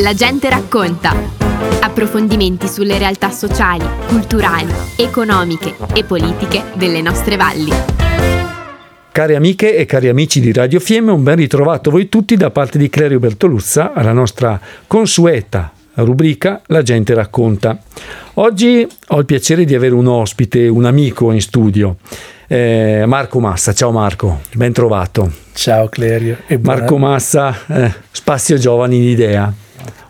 La gente racconta. Approfondimenti sulle realtà sociali, culturali, economiche e politiche delle nostre valli. Cari amiche e cari amici di Radio Fiemme, un ben ritrovato voi tutti da parte di Clerio Bertoluzza alla nostra consueta rubrica La gente racconta. Oggi ho il piacere di avere un ospite, un amico in studio, eh, Marco Massa. Ciao Marco, ben trovato. Ciao Clerio. Marco Massa, eh, Spazio Giovani in Idea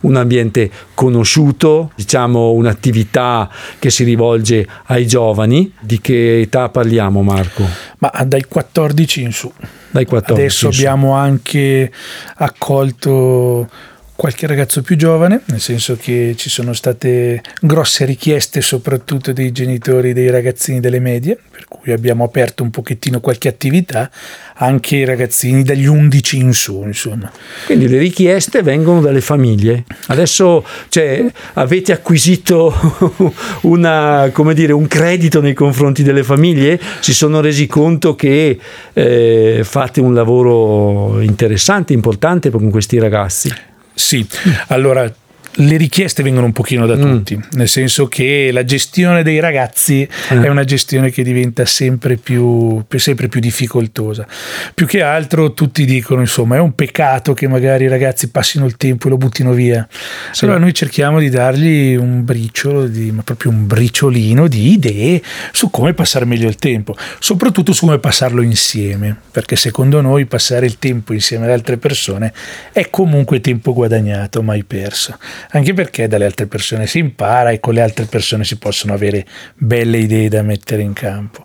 un ambiente conosciuto, diciamo un'attività che si rivolge ai giovani. Di che età parliamo Marco? Ma dai 14 in su. Dai 14 Adesso abbiamo anche accolto qualche ragazzo più giovane, nel senso che ci sono state grosse richieste soprattutto dei genitori dei ragazzini delle medie, per cui abbiamo aperto un pochettino qualche attività anche ai ragazzini dagli 11 in su, insomma. Quindi le richieste vengono dalle famiglie. Adesso cioè, avete acquisito una, dire, un credito nei confronti delle famiglie? Si sono resi conto che eh, fate un lavoro interessante, importante con questi ragazzi? Sì, allora le richieste vengono un pochino da mm. tutti, mm. nel senso che la gestione dei ragazzi eh. è una gestione che diventa sempre più, sempre più difficoltosa. Più che altro tutti dicono, insomma, è un peccato che magari i ragazzi passino il tempo e lo buttino via. Sì. Allora noi cerchiamo di dargli un briciolo, di, ma proprio un briciolino di idee su come passare meglio il tempo, soprattutto su come passarlo insieme, perché secondo noi passare il tempo insieme ad altre persone è comunque tempo guadagnato, mai perso anche perché dalle altre persone si impara e con le altre persone si possono avere belle idee da mettere in campo.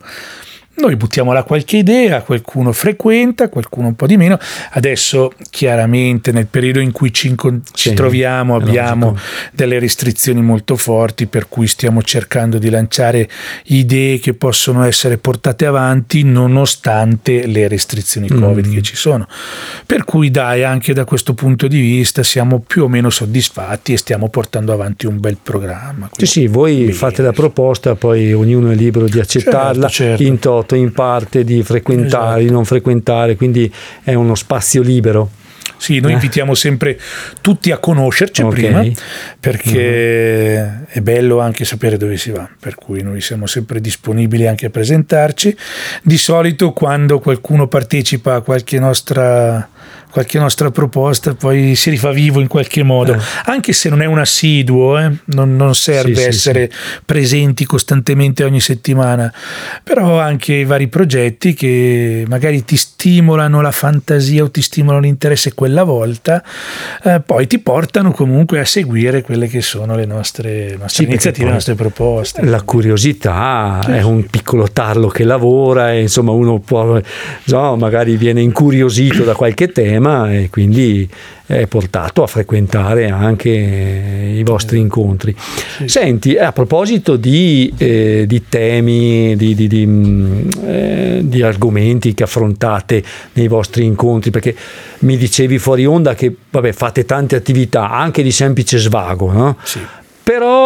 Noi buttiamo là qualche idea, qualcuno frequenta, qualcuno un po' di meno. Adesso chiaramente nel periodo in cui ci, incont- ci troviamo abbiamo logico. delle restrizioni molto forti per cui stiamo cercando di lanciare idee che possono essere portate avanti nonostante le restrizioni Covid mm. che ci sono. Per cui dai, anche da questo punto di vista siamo più o meno soddisfatti e stiamo portando avanti un bel programma. Sì, sì, voi bene. fate la proposta, poi ognuno è libero di accettarla. Certo, certo. In to- voto in parte di frequentare, esatto. di non frequentare, quindi è uno spazio libero. Sì, noi eh. invitiamo sempre tutti a conoscerci okay. prima perché uh-huh. è bello anche sapere dove si va, per cui noi siamo sempre disponibili anche a presentarci. Di solito quando qualcuno partecipa a qualche nostra qualche nostra proposta poi si rifà vivo in qualche modo, eh. anche se non è un assiduo, eh? non, non, serve sì, essere sì, presenti costantemente ogni settimana, però anche i vari progetti che magari ti stimolano la fantasia o ti stimolano l'interesse quella volta, eh, poi ti portano comunque a seguire quelle che sono le nostre, nostre iniziative, le nostre proposte. La curiosità è un piccolo tarlo che lavora e insomma uno può, no, magari viene incuriosito da qualche tema tema e quindi è portato a frequentare anche i vostri incontri. Sì. Senti, a proposito di, eh, di temi, di, di, di, mm, eh, di, argomenti che affrontate nei vostri incontri, perché mi dicevi fuori onda che vabbè, fate tante attività anche di semplice svago, no? Sì però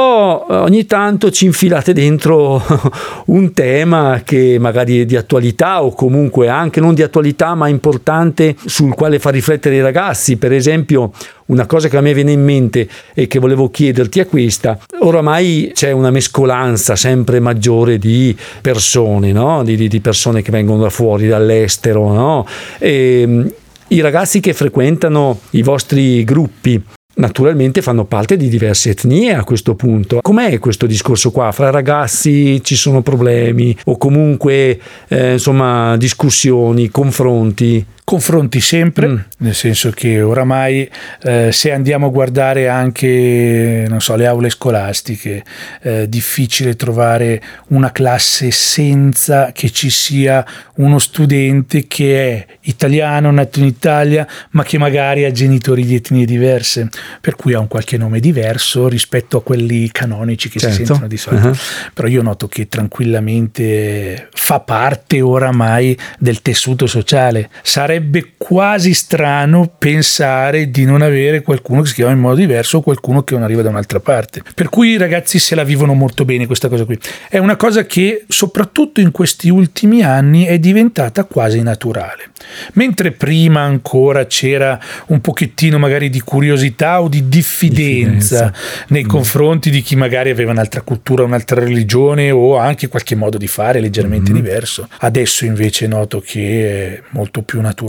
eh, ogni tanto ci infilate dentro un tema che magari è di attualità o comunque anche non di attualità ma importante sul quale far riflettere i ragazzi. Per esempio una cosa che a me viene in mente e che volevo chiederti è questa. Oramai c'è una mescolanza sempre maggiore di persone, no? di, di, persone che vengono da fuori, dall'estero. No? E, i ragazzi che frequentano i vostri gruppi naturalmente fanno parte di diverse etnie a questo punto. Com'è questo discorso qua? Fra ragazzi ci sono problemi o comunque eh, insomma discussioni, confronti? Confronti sempre, mm. nel senso che oramai eh, se andiamo a guardare anche so, le aule scolastiche, è eh, difficile trovare una classe senza che ci sia uno studente che è italiano, nato in Italia, ma che magari ha genitori di etnie diverse, per cui ha un qualche nome diverso rispetto a quelli canonici che certo. si sentono di solito. Uh-huh. Però io noto che tranquillamente fa parte oramai del tessuto sociale. Sarebbe sarebbe quasi strano pensare di non avere qualcuno che si chiama in modo diverso o qualcuno che non arriva da un'altra parte. Per cui i ragazzi se la vivono molto bene questa cosa qui. È una cosa che soprattutto in questi ultimi anni è diventata quasi naturale. Mentre prima ancora c'era un pochettino magari di curiosità o di diffidenza, diffidenza. nei mm. confronti di chi magari aveva un'altra cultura, un'altra religione o anche qualche modo di fare leggermente mm. diverso. Adesso invece noto che è molto più naturale.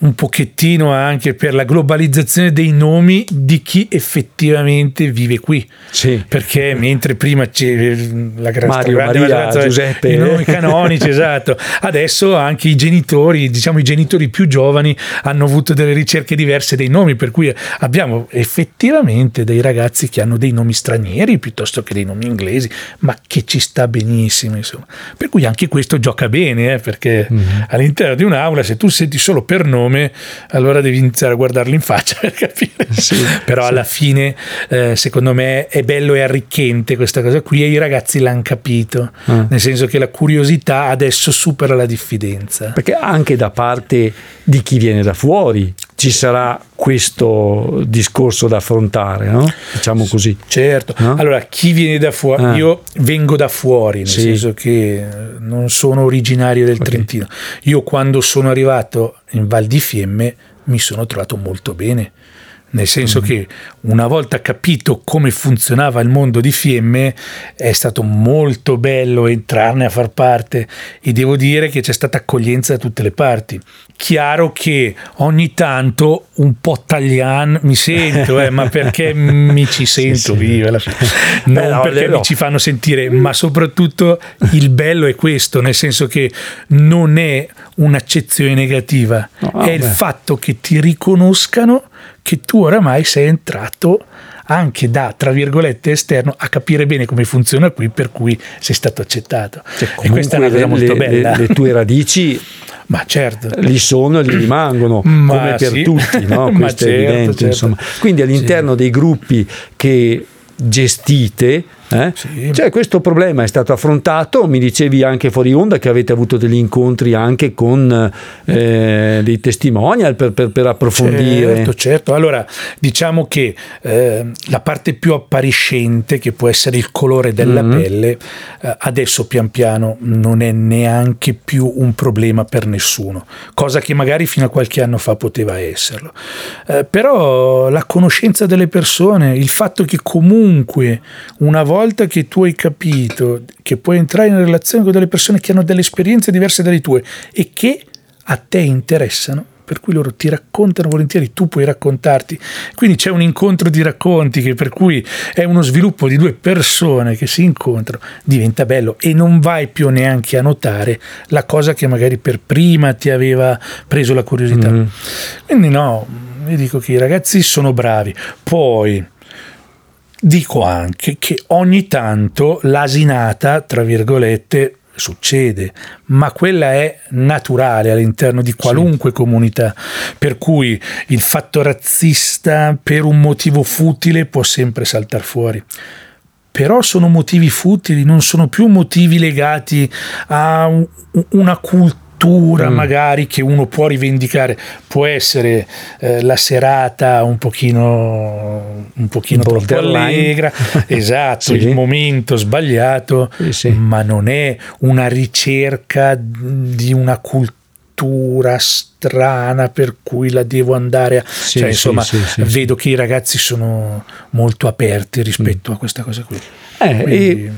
Un pochettino anche per la globalizzazione dei nomi di chi effettivamente vive qui. Sì. Perché mentre prima c'era la Mario, grande Maria, Giuseppe, i nomi canonici, esatto. Adesso anche i genitori, diciamo i genitori più giovani hanno avuto delle ricerche diverse dei nomi, per cui abbiamo effettivamente dei ragazzi che hanno dei nomi stranieri piuttosto che dei nomi inglesi, ma che ci sta benissimo, insomma. Per cui anche questo gioca bene, eh, perché mm-hmm. all'interno di un'aula se tu senti solo per nome, allora devi iniziare a guardarli in faccia per capire. Sì, Però sì. alla fine, eh, secondo me, è bello e arricchente questa cosa qui e i ragazzi l'hanno capito, mm. nel senso che la curiosità adesso supera la diffidenza. Perché anche da parte di chi viene da fuori ci sarà questo discorso da affrontare, no? diciamo così. Certo, no? allora chi viene da fuori, ah. io vengo da fuori, nel sì. senso che non sono originario del okay. Trentino. Io quando sono arrivato in Val di Fiemme mi sono trovato molto bene nel senso mm. che una volta capito come funzionava il mondo di Fiemme è stato molto bello entrarne a far parte e devo dire che c'è stata accoglienza da tutte le parti. Chiaro che ogni tanto un po' taglian mi sento, eh, ma perché mi ci sento sì, viva, sì. non no, perché no. mi ci fanno sentire, ma soprattutto il bello è questo, nel senso che non è un'accezione negativa, no, è il fatto che ti riconoscano che tu oramai sei entrato anche da, tra virgolette, esterno a capire bene come funziona qui, per cui sei stato accettato. Cioè, e questa è una cosa molto bella. Le, le tue radici ma certo. Lì sono e li rimangono, Ma come per sì. tutti, no? questo certo, è evidente. Certo. Quindi all'interno sì. dei gruppi che gestite eh? Sì. Cioè, questo problema è stato affrontato, mi dicevi anche fuori onda che avete avuto degli incontri anche con eh, dei testimonial per, per, per, approfondire. Certo, certo. Allora, diciamo che eh, la parte più appariscente, che può essere il colore della mm-hmm. pelle, eh, adesso pian piano non è neanche più un problema per nessuno, cosa che magari fino a qualche anno fa poteva esserlo. Eh, però la conoscenza delle persone, il fatto che comunque una volta volta che tu hai capito che puoi entrare in relazione con delle persone che hanno delle esperienze diverse dalle tue e che a te interessano, per cui loro ti raccontano volentieri, tu puoi raccontarti. Quindi c'è un incontro di racconti che per cui è uno sviluppo di due persone che si incontrano, diventa bello e non vai più neanche a notare la cosa che magari per prima ti aveva preso la curiosità. Mm-hmm. Quindi no, io dico che i ragazzi sono bravi. Poi Dico anche che ogni tanto l'asinata, tra virgolette, succede, ma quella è naturale all'interno di qualunque sì. comunità, per cui il fatto razzista per un motivo futile può sempre saltare fuori. Però sono motivi futili, non sono più motivi legati a una cultura cultura mm. magari che uno può rivendicare, può essere eh, la serata un pochino, un pochino troppo allegra, esatto, sì. il momento sbagliato, sì, sì. ma non è una ricerca di una cultura strana per cui la devo andare a sì, cioè, insomma sì, sì, vedo che i ragazzi sono molto aperti rispetto mm. a questa cosa qui eh, Quindi...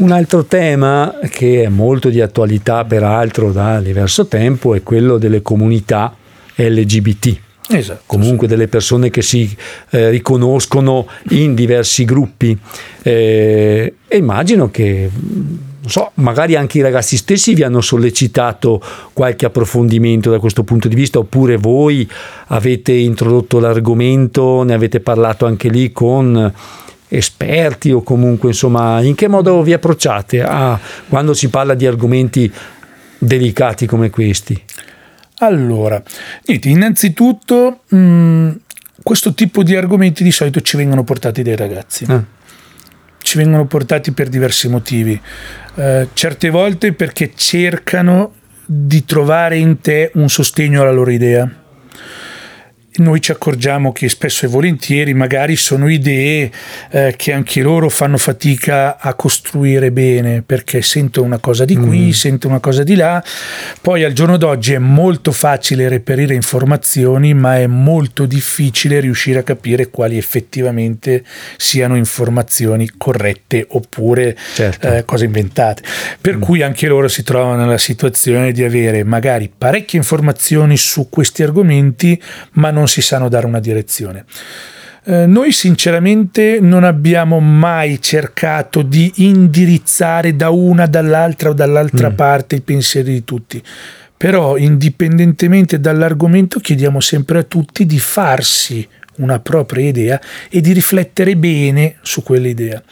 Un altro tema che è molto di attualità peraltro da diverso tempo è quello delle comunità LGBT. Esatto, comunque sì. delle persone che si eh, riconoscono in diversi gruppi eh, e immagino che so, magari anche i ragazzi stessi vi hanno sollecitato qualche approfondimento da questo punto di vista oppure voi avete introdotto l'argomento, ne avete parlato anche lì con esperti o comunque insomma in che modo vi approcciate a, quando si parla di argomenti delicati come questi? Allora, innanzitutto mh, mm, questo tipo di argomenti di solito ci vengono portati dai ragazzi. Ah. Ci vengono portati per diversi motivi. Eh, certe volte perché cercano di trovare in te un sostegno alla loro idea noi ci accorgiamo che spesso e volentieri magari sono idee eh, che anche loro fanno fatica a costruire bene perché sentono una cosa di qui, mm. sentono una cosa di là. Poi al giorno d'oggi è molto facile reperire informazioni, ma è molto difficile riuscire a capire quali effettivamente siano informazioni corrette oppure certo. eh, cose inventate. Per mm. cui anche loro si trovano nella situazione di avere magari parecchie informazioni su questi argomenti, ma non si sanno dare una direzione. Eh, noi sinceramente non abbiamo mai cercato di indirizzare da una, dall'altra o dall'altra mm. parte i pensieri di tutti, però indipendentemente dall'argomento chiediamo sempre a tutti di farsi una propria idea e di riflettere bene su quell'idea.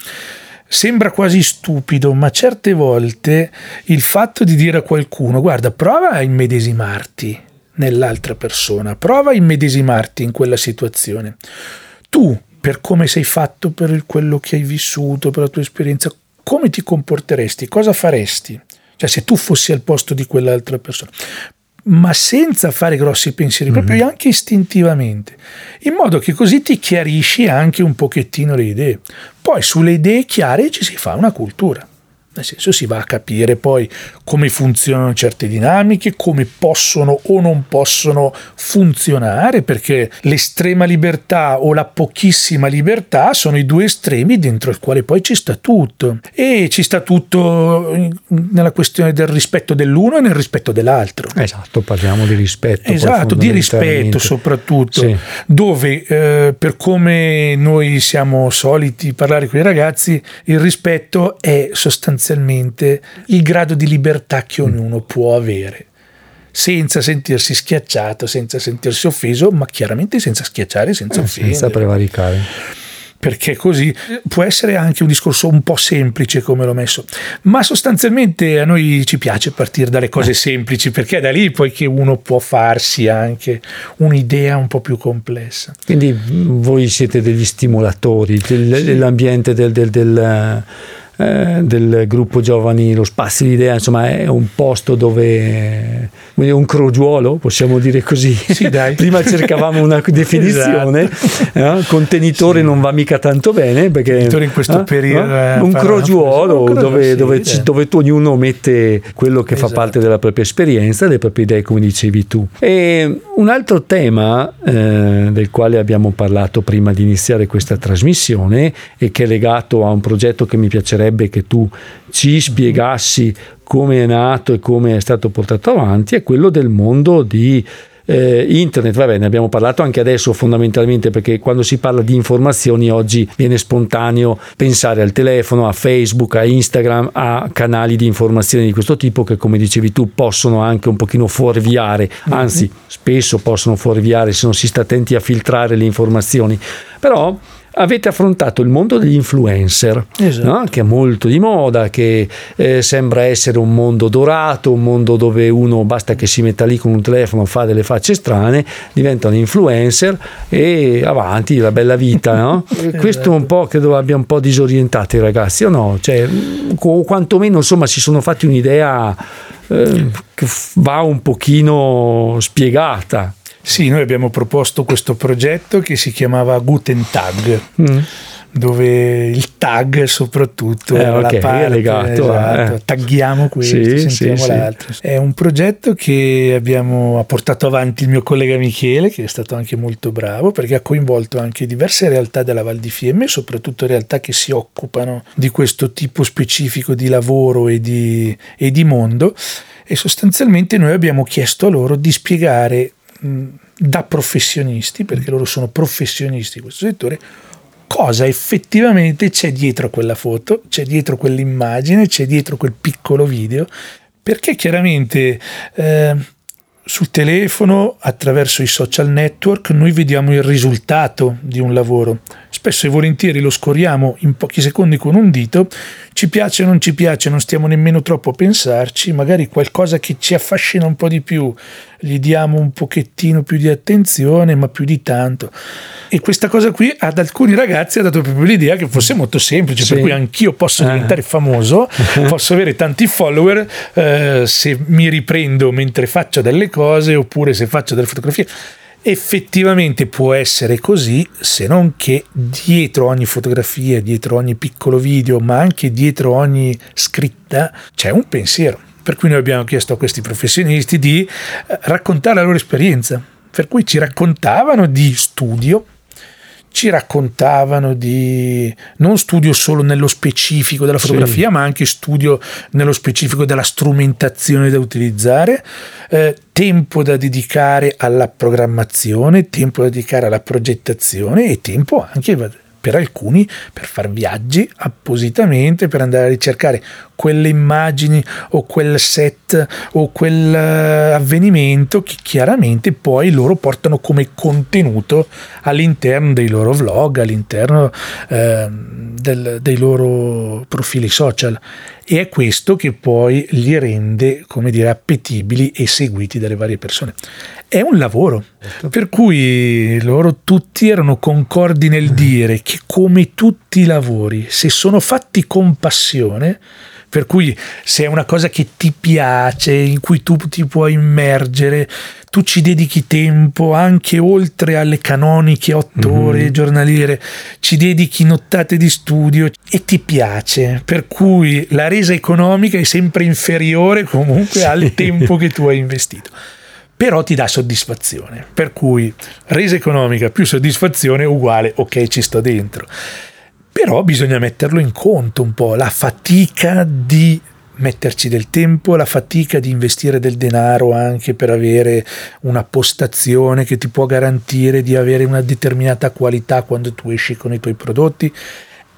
Sembra quasi stupido, ma certe volte il fatto di dire a qualcuno guarda, prova a immedesimarti nell'altra persona, prova a immedesimarti in quella situazione. Tu, per come sei fatto, per quello che hai vissuto, per la tua esperienza, come ti comporteresti? Cosa faresti? Cioè, se tu fossi al posto di quell'altra persona ma senza fare grossi pensieri, mm-hmm. proprio anche istintivamente, in modo che così ti chiarisci anche un pochettino le idee. Poi sulle idee chiare ci si fa una cultura nel senso si va a capire poi come funzionano certe dinamiche, come possono o non possono funzionare, perché l'estrema libertà o la pochissima libertà sono i due estremi dentro il quale poi ci sta tutto. E ci sta tutto nella questione del rispetto dell'uno e nel rispetto dell'altro. Esatto, parliamo di rispetto. Esatto, di rispetto soprattutto, sì. dove eh, per come noi siamo soliti parlare con i ragazzi, il rispetto è sostanzialmente sostanzialmente il grado di libertà che ognuno può avere senza sentirsi schiacciato, senza sentirsi offeso, ma chiaramente senza schiacciare, senza eh, offendere. Senza prevaricare perché così può essere anche un discorso un po' semplice come l'ho messo, ma sostanzialmente a noi ci piace partire dalle cose eh. semplici perché è da lì poi che uno può farsi anche un'idea un po' più complessa. Quindi voi siete degli stimolatori dell'ambiente del, del, del eh, del gruppo Giovani Lo Spazio d'Idea, insomma è un posto dove è un crogiuolo, possiamo dire così. Sì, Prima cercavamo una definizione, esatto. eh? contenitore sì. non va mica tanto bene perché in questo eh? periodo un crogiuolo un dove, sì, dove, ci, dove, ognuno mette quello che esatto. fa parte della propria esperienza, le proprie idee, come dicevi tu. E un altro tema eh, del quale abbiamo parlato prima di iniziare questa trasmissione e che è legato a un progetto che mi piacerebbe piacerebbe che tu ci spiegassi come è nato e come è stato portato avanti, è quello del mondo di eh, internet, vabbè ne abbiamo parlato anche adesso fondamentalmente perché quando si parla di informazioni oggi viene spontaneo pensare al telefono, a Facebook, a Instagram, a canali di informazioni di questo tipo che come dicevi tu possono anche un pochino fuorviare, anzi mm-hmm. spesso possono fuorviare se non si sta attenti a filtrare le informazioni, però avete affrontato il mondo degli influencer, esatto. no? che è molto di moda, che eh, sembra essere un mondo dorato, un mondo dove uno basta che si metta lì con un telefono, fa delle facce strane, diventa un influencer e avanti, la bella vita. No? esatto. Questo un po' credo abbia un po' disorientato i ragazzi, o no? Cioè, o quantomeno insomma si sono fatti un'idea eh, che va un pochino spiegata. Sì, noi abbiamo proposto questo progetto che si chiamava Guten Tag. Mm dove il tag soprattutto eh, okay, la parte legato esatto, eh. tagghiamo questo sì, sentiamo sì, l'altro sì. è un progetto che abbiamo ha portato avanti il mio collega Michele che è stato anche molto bravo perché ha coinvolto anche diverse realtà della Val di Fiemme soprattutto realtà che si occupano di questo tipo specifico di lavoro e di, e di mondo e sostanzialmente noi abbiamo chiesto a loro di spiegare da professionisti, perché loro sono professionisti in questo settore, cosa effettivamente c'è dietro quella foto, c'è dietro quell'immagine, c'è dietro quel piccolo video, perché chiaramente eh, sul telefono, attraverso i social network, noi vediamo il risultato di un lavoro. Spesso e volentieri lo scoriamo in pochi secondi con un dito, ci piace o non ci piace, non stiamo nemmeno troppo a pensarci, magari qualcosa che ci affascina un po' di più, gli diamo un pochettino più di attenzione, ma più di tanto E questa cosa qui ad alcuni ragazzi ha dato proprio l'idea che fosse molto semplice, sì. per cui anch'io posso eh. diventare famoso, posso avere tanti follower eh, se mi riprendo mentre faccio delle cose oppure se faccio delle fotografie. Effettivamente può essere così, se non che dietro ogni fotografia, dietro ogni piccolo video, ma anche dietro ogni scritta c'è un pensiero. Per cui noi abbiamo chiesto a questi professionisti di eh, raccontare la loro esperienza. Per cui ci raccontavano di studio, ci raccontavano di non studio solo nello specifico della fotografia, sì. ma anche studio nello specifico della strumentazione da utilizzare, eh, tempo da dedicare alla programmazione, tempo da dedicare alla progettazione e tempo anche per alcuni per fare viaggi appositamente per andare a ricercare quelle immagini o quel set o quell'avvenimento che chiaramente poi loro portano come contenuto all'interno dei loro vlog, all'interno eh, del, dei loro profili social e è questo che poi li rende, come dire, appetibili e seguiti dalle varie persone. È un lavoro, certo. per cui loro tutti erano concordi nel dire che come tutti i lavori, se sono fatti con passione, per cui se è una cosa che ti piace, in cui tu ti puoi immergere, tu ci dedichi tempo anche oltre alle canoniche otto mm-hmm. ore giornaliere, ci dedichi nottate di studio e ti piace, per cui la resa economica è sempre inferiore comunque sì. al tempo che tu hai investito però ti dà soddisfazione. Per cui resa economica più soddisfazione uguale ok ci sto dentro però bisogna metterlo in conto un po', la fatica di metterci del tempo, la fatica di investire del denaro anche per avere una postazione che ti può garantire di avere una determinata qualità quando tu esci con i tuoi prodotti.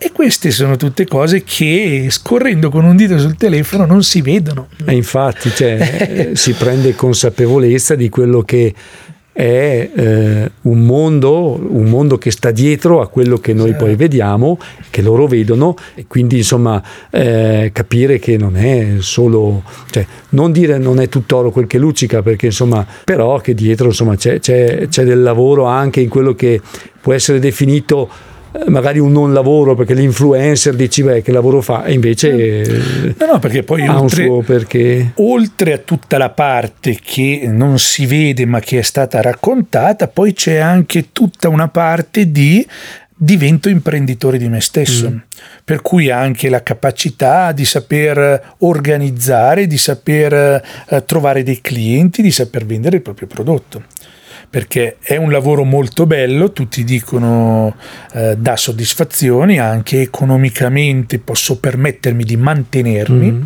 E queste sono tutte cose che scorrendo con un dito sul telefono non si vedono. E infatti cioè, si prende consapevolezza di quello che è eh, un, mondo, un mondo che sta dietro a quello che noi poi vediamo, che loro vedono e quindi insomma eh, capire che non è solo, cioè non dire non è tutt'oro quel che luccica perché insomma però che dietro insomma c'è, c'è, c'è del lavoro anche in quello che può essere definito magari un non lavoro perché l'influencer dici beh che lavoro fa e invece no no perché poi oltre, perché... oltre, a tutta la parte che non si vede ma che è stata raccontata poi c'è anche tutta una parte di divento imprenditore di me stesso, mm. per cui anche la capacità di saper organizzare, di saper eh, trovare dei clienti, di saper vendere il proprio prodotto perché è un lavoro molto bello, tutti dicono eh, dà soddisfazioni, anche economicamente posso permettermi di mantenermi. Mm-hmm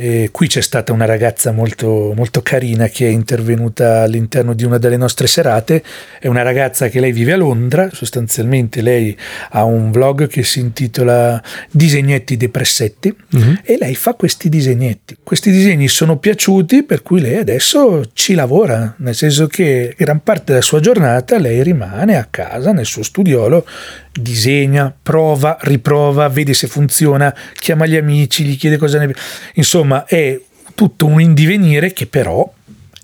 e qui c'è stata una ragazza molto, molto carina che è intervenuta all'interno di una delle nostre serate. È una ragazza che lei vive a Londra, sostanzialmente lei ha un vlog che si intitola Disegnetti depressetti uh-huh. e lei fa questi disegnetti. Questi disegni sono piaciuti per cui lei adesso ci lavora, nel senso che gran parte della sua giornata lei rimane a casa nel suo studiolo disegna, prova, riprova, vede se funziona, chiama gli amici, gli chiede cosa ne... Insomma, è tutto un indivenire che però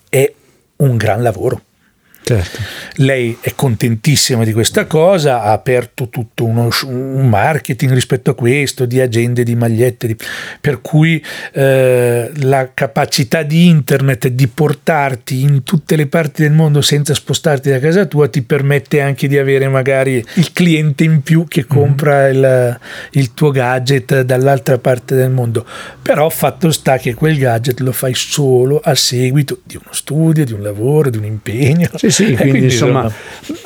è un gran lavoro. Certo. Lei è contentissima di questa cosa, ha aperto tutto uno, un marketing rispetto a questo, di agende, di magliette, di, per cui eh, la capacità di internet di portarti in tutte le parti del mondo senza spostarti da casa tua ti permette anche di avere magari il cliente in più che compra mm. il, il tuo gadget dall'altra parte del mondo. Però fatto sta che quel gadget lo fai solo a seguito di uno studio, di un lavoro, di un impegno. Sì, sì, quindi, quindi insomma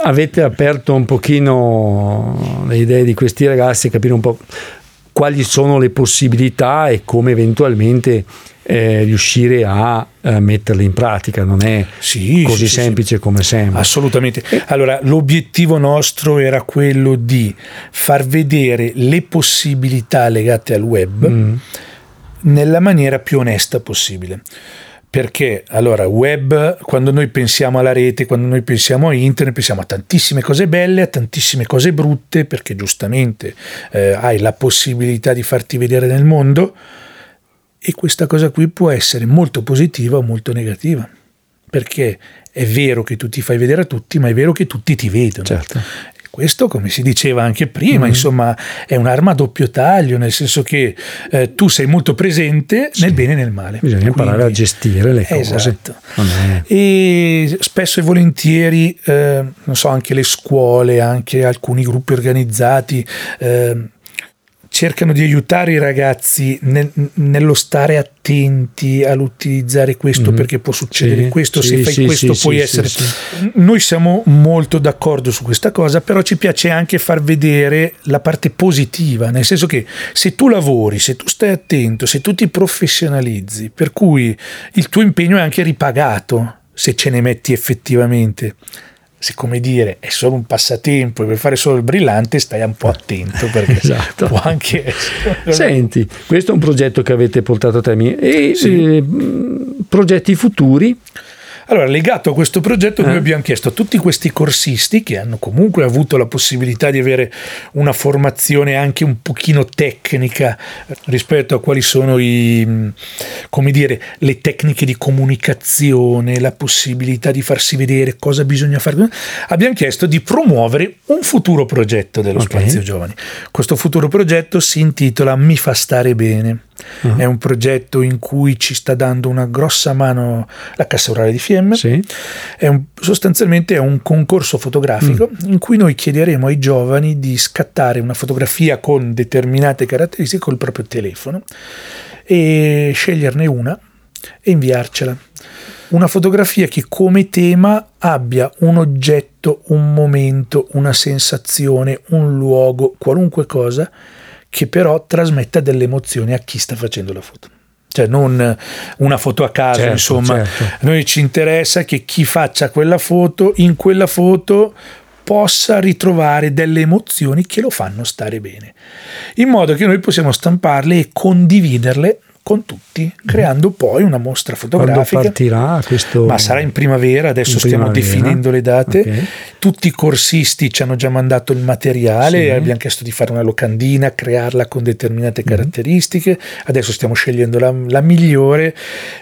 avete aperto un pochino le idee di questi ragazzi, capire un po' quali sono le possibilità e come eventualmente eh, riuscire a eh, metterle in pratica, non è sì, così sì, semplice sì. come sembra. Assolutamente. Allora, l'obiettivo nostro era quello di far vedere le possibilità legate al web mm. nella maniera più onesta possibile. Perché allora web, quando noi pensiamo alla rete, quando noi pensiamo a internet, pensiamo a tantissime cose belle, a tantissime cose brutte, perché giustamente eh, hai la possibilità di farti vedere nel mondo e questa cosa qui può essere molto positiva o molto negativa. perché è vero che tu ti fai vedere a tutti, ma è vero che tutti ti vedono. Certo. Questo, come si diceva anche prima, mm. insomma, è un'arma a doppio taglio, nel senso che eh, tu sei molto presente sì. nel bene e nel male. Bisogna Quindi, imparare a gestire le cose. Esatto. E spesso e volentieri, eh, non so, anche le scuole, anche alcuni gruppi organizzati. Eh, cercano di aiutare i ragazzi nel, nello stare attenti all'utilizzare questo mm. perché può succedere sì, questo, sì, se fai sì, questo puoi essere... Noi siamo molto d'accordo su questa cosa, però ci piace anche far vedere la parte positiva, nel senso che se tu lavori, se tu stai attento, se tu ti professionalizzi, per cui il tuo impegno è anche ripagato se ce ne metti effettivamente se come dire è solo un passatempo e per fare solo il brillante stai un po' attento perché esatto. può anche essere... Senti, questo è un progetto che avete portato a termine e sì. eh, progetti futuri allora, legato a questo progetto, noi eh. abbiamo chiesto a tutti questi corsisti che hanno comunque avuto la possibilità di avere una formazione anche un pochino tecnica rispetto a quali sono i, come dire, le tecniche di comunicazione, la possibilità di farsi vedere cosa bisogna fare. Abbiamo chiesto di promuovere un futuro progetto dello okay. Spazio Giovani. Questo futuro progetto si intitola Mi fa stare bene. Uh-huh. È un progetto in cui ci sta dando una grossa mano la Cassa Orale di Fiemme. Sì. È un, sostanzialmente è un concorso fotografico mm. in cui noi chiederemo ai giovani di scattare una fotografia con determinate caratteristiche col proprio telefono e sceglierne una e inviarcela. Una fotografia che come tema abbia un oggetto, un momento, una sensazione, un luogo, qualunque cosa che però trasmetta delle emozioni a chi sta facendo la foto. Cioè non una foto a caso, certo, insomma, certo. a noi ci interessa che chi faccia quella foto, in quella foto possa ritrovare delle emozioni che lo fanno stare bene, in modo che noi possiamo stamparle e condividerle con tutti, creando poi una mostra fotografica. Quando partirà questo? Ma sarà in primavera, adesso in stiamo primavera. definendo le date. Okay. Tutti i corsisti ci hanno già mandato il materiale, sì. abbiamo chiesto di fare una locandina, crearla con determinate mm-hmm. caratteristiche, adesso stiamo scegliendo la, la migliore.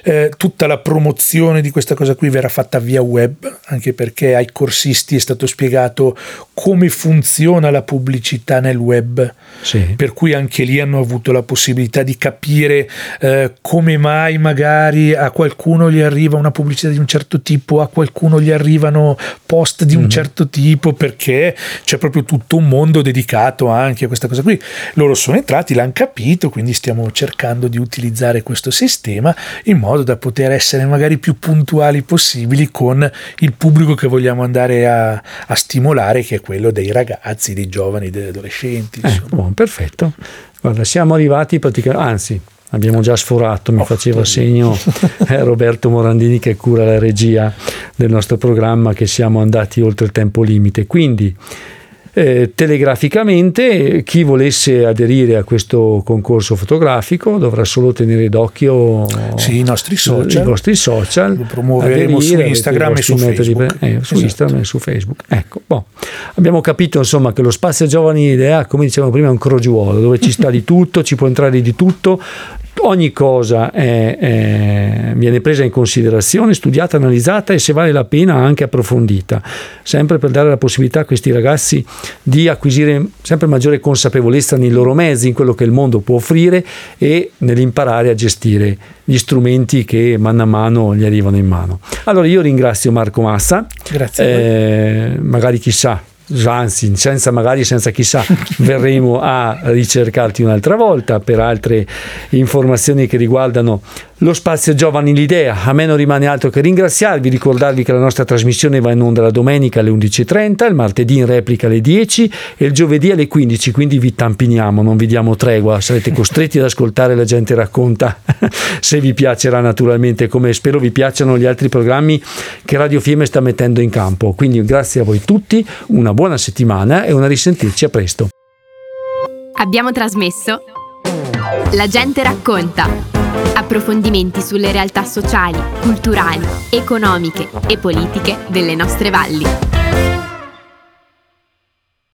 Eh, tutta la promozione di questa cosa qui verrà fatta via web, anche perché ai corsisti è stato spiegato come funziona la pubblicità nel web, sì. per cui anche lì hanno avuto la possibilità di capire eh, come mai magari a qualcuno gli arriva una pubblicità di un certo tipo, a qualcuno gli arrivano post di un mm. certo tipo, perché c'è proprio tutto un mondo dedicato anche a questa cosa qui. Loro sono entrati, l'hanno capito, quindi stiamo cercando di utilizzare questo sistema in modo da poter essere magari più puntuali possibili con il pubblico che vogliamo andare a, a stimolare, che è quello dei ragazzi, dei giovani, degli adolescenti. Eh, buon, perfetto. Guarda, siamo arrivati praticamente, anzi, abbiamo già sforato, mi oh, faceva segno eh, Roberto Morandini che cura la regia del nostro programma che siamo andati oltre il tempo limite. Quindi eh, telegraficamente chi volesse aderire a questo concorso fotografico dovrà solo tenere d'occhio sì, i nostri social, i vostri social lo promuoveremo aderire, su Instagram e su Facebook, eh, su esatto. Instagram e su Facebook ecco, boh. abbiamo capito insomma che lo spazio giovani idea come dicevamo prima è un crogiuolo dove ci sta di tutto ci può entrare di tutto ogni cosa è, è, viene presa in considerazione, studiata, analizzata e se vale la pena anche approfondita, sempre per dare la possibilità a questi ragazzi di acquisire sempre maggiore consapevolezza nei loro mezzi, in quello che il mondo può offrire e nell'imparare a gestire gli strumenti che mano a mano gli arrivano in mano. Allora io ringrazio Marco Massa, Grazie eh, magari chissà anzi senza magari senza chissà verremo a ricercarti un'altra volta. Per altre informazioni che riguardano lo spazio Giovani l'idea. A me non rimane altro che ringraziarvi, ricordarvi che la nostra trasmissione va in onda la domenica alle 11.30, il martedì in replica alle 10 e il giovedì alle 15, quindi vi tampiniamo, non vi diamo tregua, sarete costretti ad ascoltare la gente racconta se vi piacerà naturalmente, come spero vi piacciono gli altri programmi che Radio Fiemme sta mettendo in campo. Quindi grazie a voi tutti, una buona settimana e una risentirci a presto. Abbiamo trasmesso La gente racconta approfondimenti sulle realtà sociali, culturali, economiche e politiche delle nostre valli.